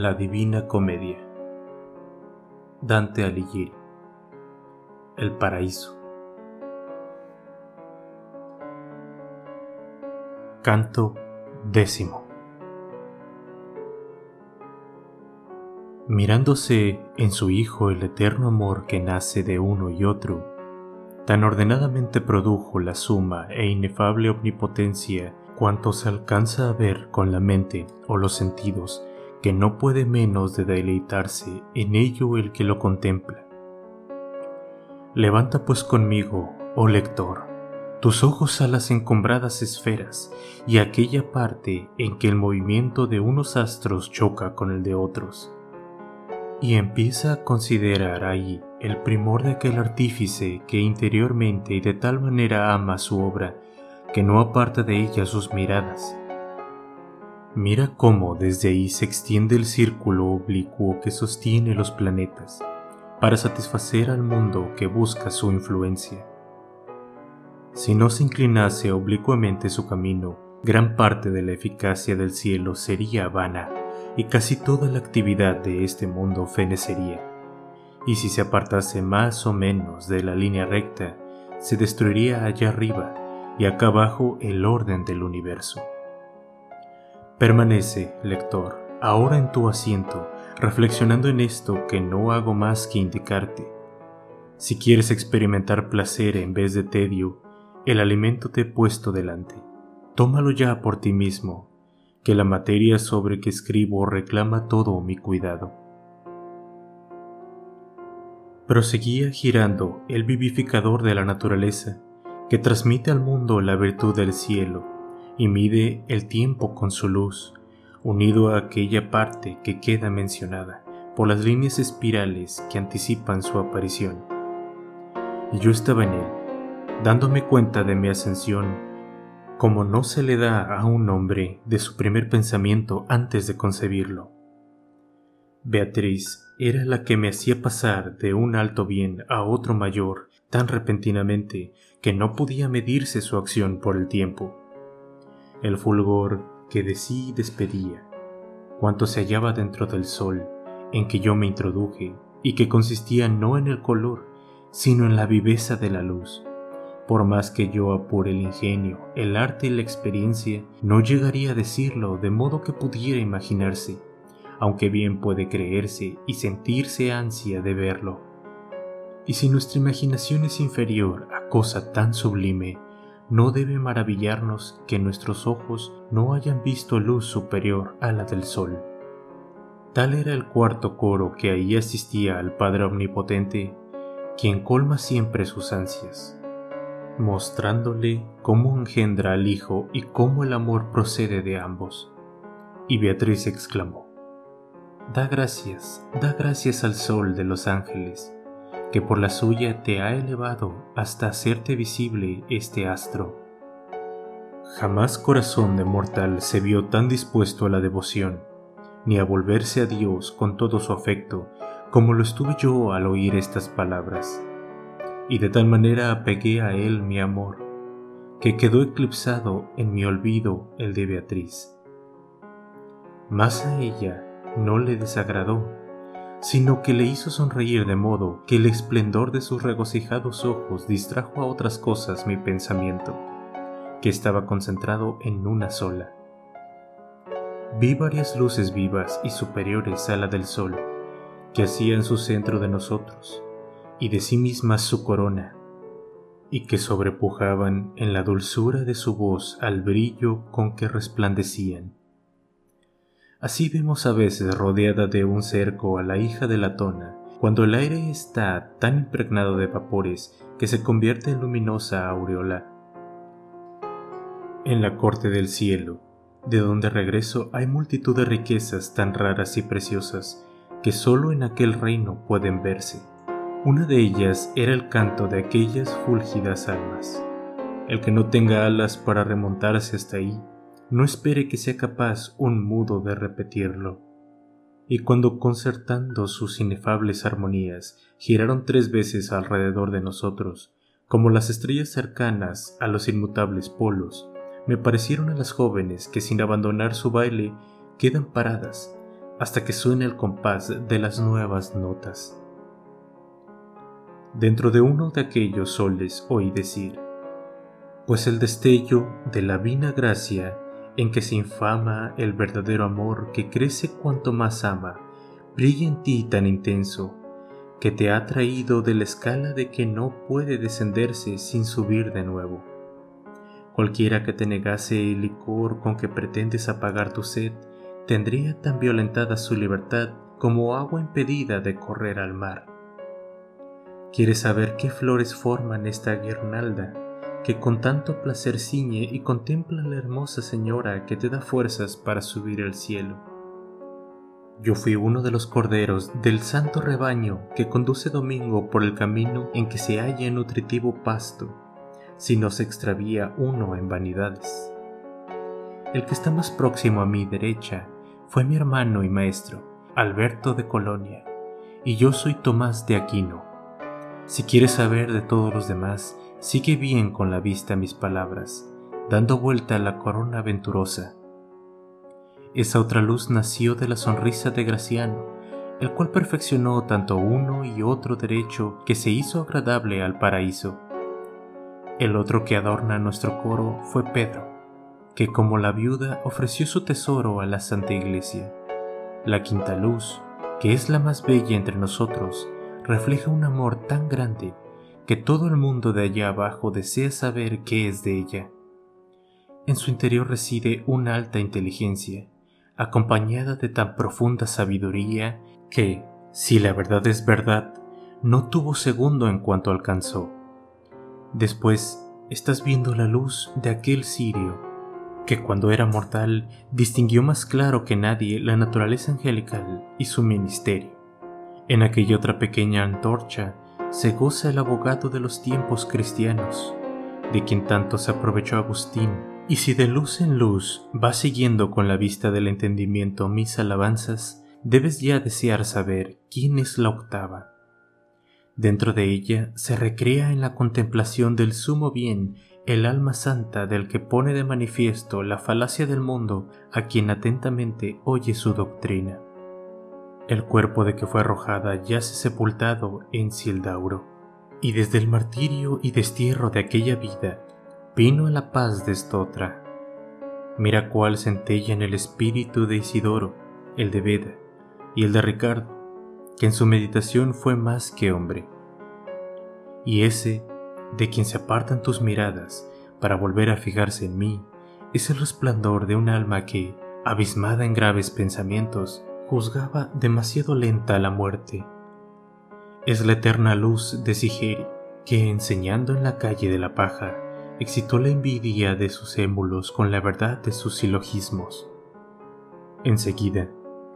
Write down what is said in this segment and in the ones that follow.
La Divina Comedia. Dante Alighieri. El Paraíso. Canto décimo. Mirándose en su Hijo el eterno amor que nace de uno y otro, tan ordenadamente produjo la suma e inefable omnipotencia cuanto se alcanza a ver con la mente o los sentidos, que no puede menos de deleitarse en ello el que lo contempla. Levanta pues conmigo, oh lector, tus ojos a las encumbradas esferas y aquella parte en que el movimiento de unos astros choca con el de otros, y empieza a considerar ahí el primor de aquel artífice que interiormente y de tal manera ama su obra que no aparta de ella sus miradas. Mira cómo desde ahí se extiende el círculo oblicuo que sostiene los planetas para satisfacer al mundo que busca su influencia. Si no se inclinase oblicuamente su camino, gran parte de la eficacia del cielo sería vana y casi toda la actividad de este mundo fenecería. Y si se apartase más o menos de la línea recta, se destruiría allá arriba y acá abajo el orden del universo. Permanece, lector, ahora en tu asiento, reflexionando en esto que no hago más que indicarte. Si quieres experimentar placer en vez de tedio, el alimento te he puesto delante. Tómalo ya por ti mismo, que la materia sobre que escribo reclama todo mi cuidado. Proseguía girando el vivificador de la naturaleza, que transmite al mundo la virtud del cielo y mide el tiempo con su luz, unido a aquella parte que queda mencionada por las líneas espirales que anticipan su aparición. Y yo estaba en él, dándome cuenta de mi ascensión, como no se le da a un hombre de su primer pensamiento antes de concebirlo. Beatriz era la que me hacía pasar de un alto bien a otro mayor tan repentinamente que no podía medirse su acción por el tiempo. El fulgor que de sí despedía, cuanto se hallaba dentro del sol en que yo me introduje y que consistía no en el color, sino en la viveza de la luz. Por más que yo apure el ingenio, el arte y la experiencia, no llegaría a decirlo de modo que pudiera imaginarse, aunque bien puede creerse y sentirse ansia de verlo. Y si nuestra imaginación es inferior a cosa tan sublime, no debe maravillarnos que nuestros ojos no hayan visto luz superior a la del sol. Tal era el cuarto coro que ahí asistía al Padre Omnipotente, quien colma siempre sus ansias, mostrándole cómo engendra al Hijo y cómo el amor procede de ambos. Y Beatriz exclamó, Da gracias, da gracias al sol de los ángeles, que por la suya te ha elevado hasta hacerte visible este astro. Jamás corazón de mortal se vio tan dispuesto a la devoción, ni a volverse a Dios con todo su afecto, como lo estuve yo al oír estas palabras. Y de tal manera apegué a él mi amor, que quedó eclipsado en mi olvido el de Beatriz. Más a ella no le desagradó sino que le hizo sonreír de modo que el esplendor de sus regocijados ojos distrajo a otras cosas mi pensamiento, que estaba concentrado en una sola. Vi varias luces vivas y superiores a la del sol, que hacían su centro de nosotros, y de sí mismas su corona, y que sobrepujaban en la dulzura de su voz al brillo con que resplandecían. Así vemos a veces rodeada de un cerco a la hija de Latona, cuando el aire está tan impregnado de vapores que se convierte en luminosa aureola. En la corte del cielo, de donde regreso hay multitud de riquezas tan raras y preciosas que sólo en aquel reino pueden verse. Una de ellas era el canto de aquellas fúlgidas almas. El que no tenga alas para remontarse hasta ahí, no espere que sea capaz un mudo de repetirlo. Y cuando concertando sus inefables armonías giraron tres veces alrededor de nosotros, como las estrellas cercanas a los inmutables polos, me parecieron a las jóvenes que sin abandonar su baile quedan paradas, hasta que suene el compás de las nuevas notas. Dentro de uno de aquellos soles oí decir, pues el destello de la vina gracia en que se infama el verdadero amor que crece cuanto más ama, brilla en ti tan intenso, que te ha traído de la escala de que no puede descenderse sin subir de nuevo. Cualquiera que te negase el licor con que pretendes apagar tu sed, tendría tan violentada su libertad como agua impedida de correr al mar. ¿Quieres saber qué flores forman esta guirnalda que con tanto placer ciñe y contempla la hermosa señora que te da fuerzas para subir al cielo? Yo fui uno de los corderos del santo rebaño que conduce domingo por el camino en que se halla nutritivo pasto, si no se extravía uno en vanidades. El que está más próximo a mi derecha fue mi hermano y maestro, Alberto de Colonia, y yo soy Tomás de Aquino. Si quieres saber de todos los demás, sigue bien con la vista mis palabras, dando vuelta a la corona venturosa. Esa otra luz nació de la sonrisa de Graciano, el cual perfeccionó tanto uno y otro derecho que se hizo agradable al paraíso. El otro que adorna nuestro coro fue Pedro, que como la viuda ofreció su tesoro a la Santa Iglesia. La quinta luz, que es la más bella entre nosotros, refleja un amor tan grande que todo el mundo de allá abajo desea saber qué es de ella. En su interior reside una alta inteligencia, acompañada de tan profunda sabiduría que, si la verdad es verdad, no tuvo segundo en cuanto alcanzó. Después estás viendo la luz de aquel cirio que cuando era mortal distinguió más claro que nadie la naturaleza angelical y su ministerio. En aquella otra pequeña antorcha se goza el abogado de los tiempos cristianos, de quien tanto se aprovechó Agustín, y si de luz en luz vas siguiendo con la vista del entendimiento mis alabanzas, debes ya desear saber quién es la octava. Dentro de ella se recrea en la contemplación del sumo bien el alma santa del que pone de manifiesto la falacia del mundo a quien atentamente oye su doctrina. El cuerpo de que fue arrojada yace sepultado en Cildauro, y desde el martirio y destierro de aquella vida vino a la paz de estotra. Mira cuál centella en el espíritu de Isidoro, el de Beda, y el de Ricardo, que en su meditación fue más que hombre. Y ese de quien se apartan tus miradas para volver a fijarse en mí, es el resplandor de un alma que, abismada en graves pensamientos, juzgaba demasiado lenta la muerte. Es la eterna luz de Sigeri, que enseñando en la calle de la paja, excitó la envidia de sus émulos con la verdad de sus silogismos. Enseguida,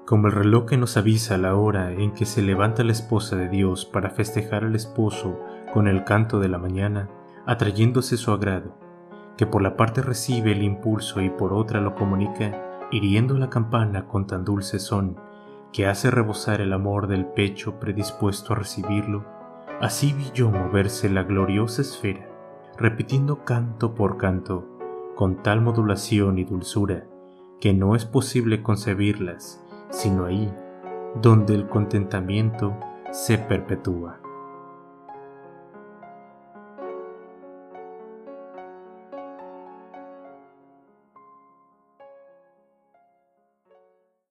como el reloj que nos avisa la hora en que se levanta la esposa de Dios para festejar al esposo con el canto de la mañana, atrayéndose su agrado, que por la parte recibe el impulso y por otra lo comunica, hiriendo la campana con tan dulce son, que hace rebosar el amor del pecho predispuesto a recibirlo, así vi yo moverse la gloriosa esfera, repitiendo canto por canto, con tal modulación y dulzura, que no es posible concebirlas, sino ahí, donde el contentamiento se perpetúa.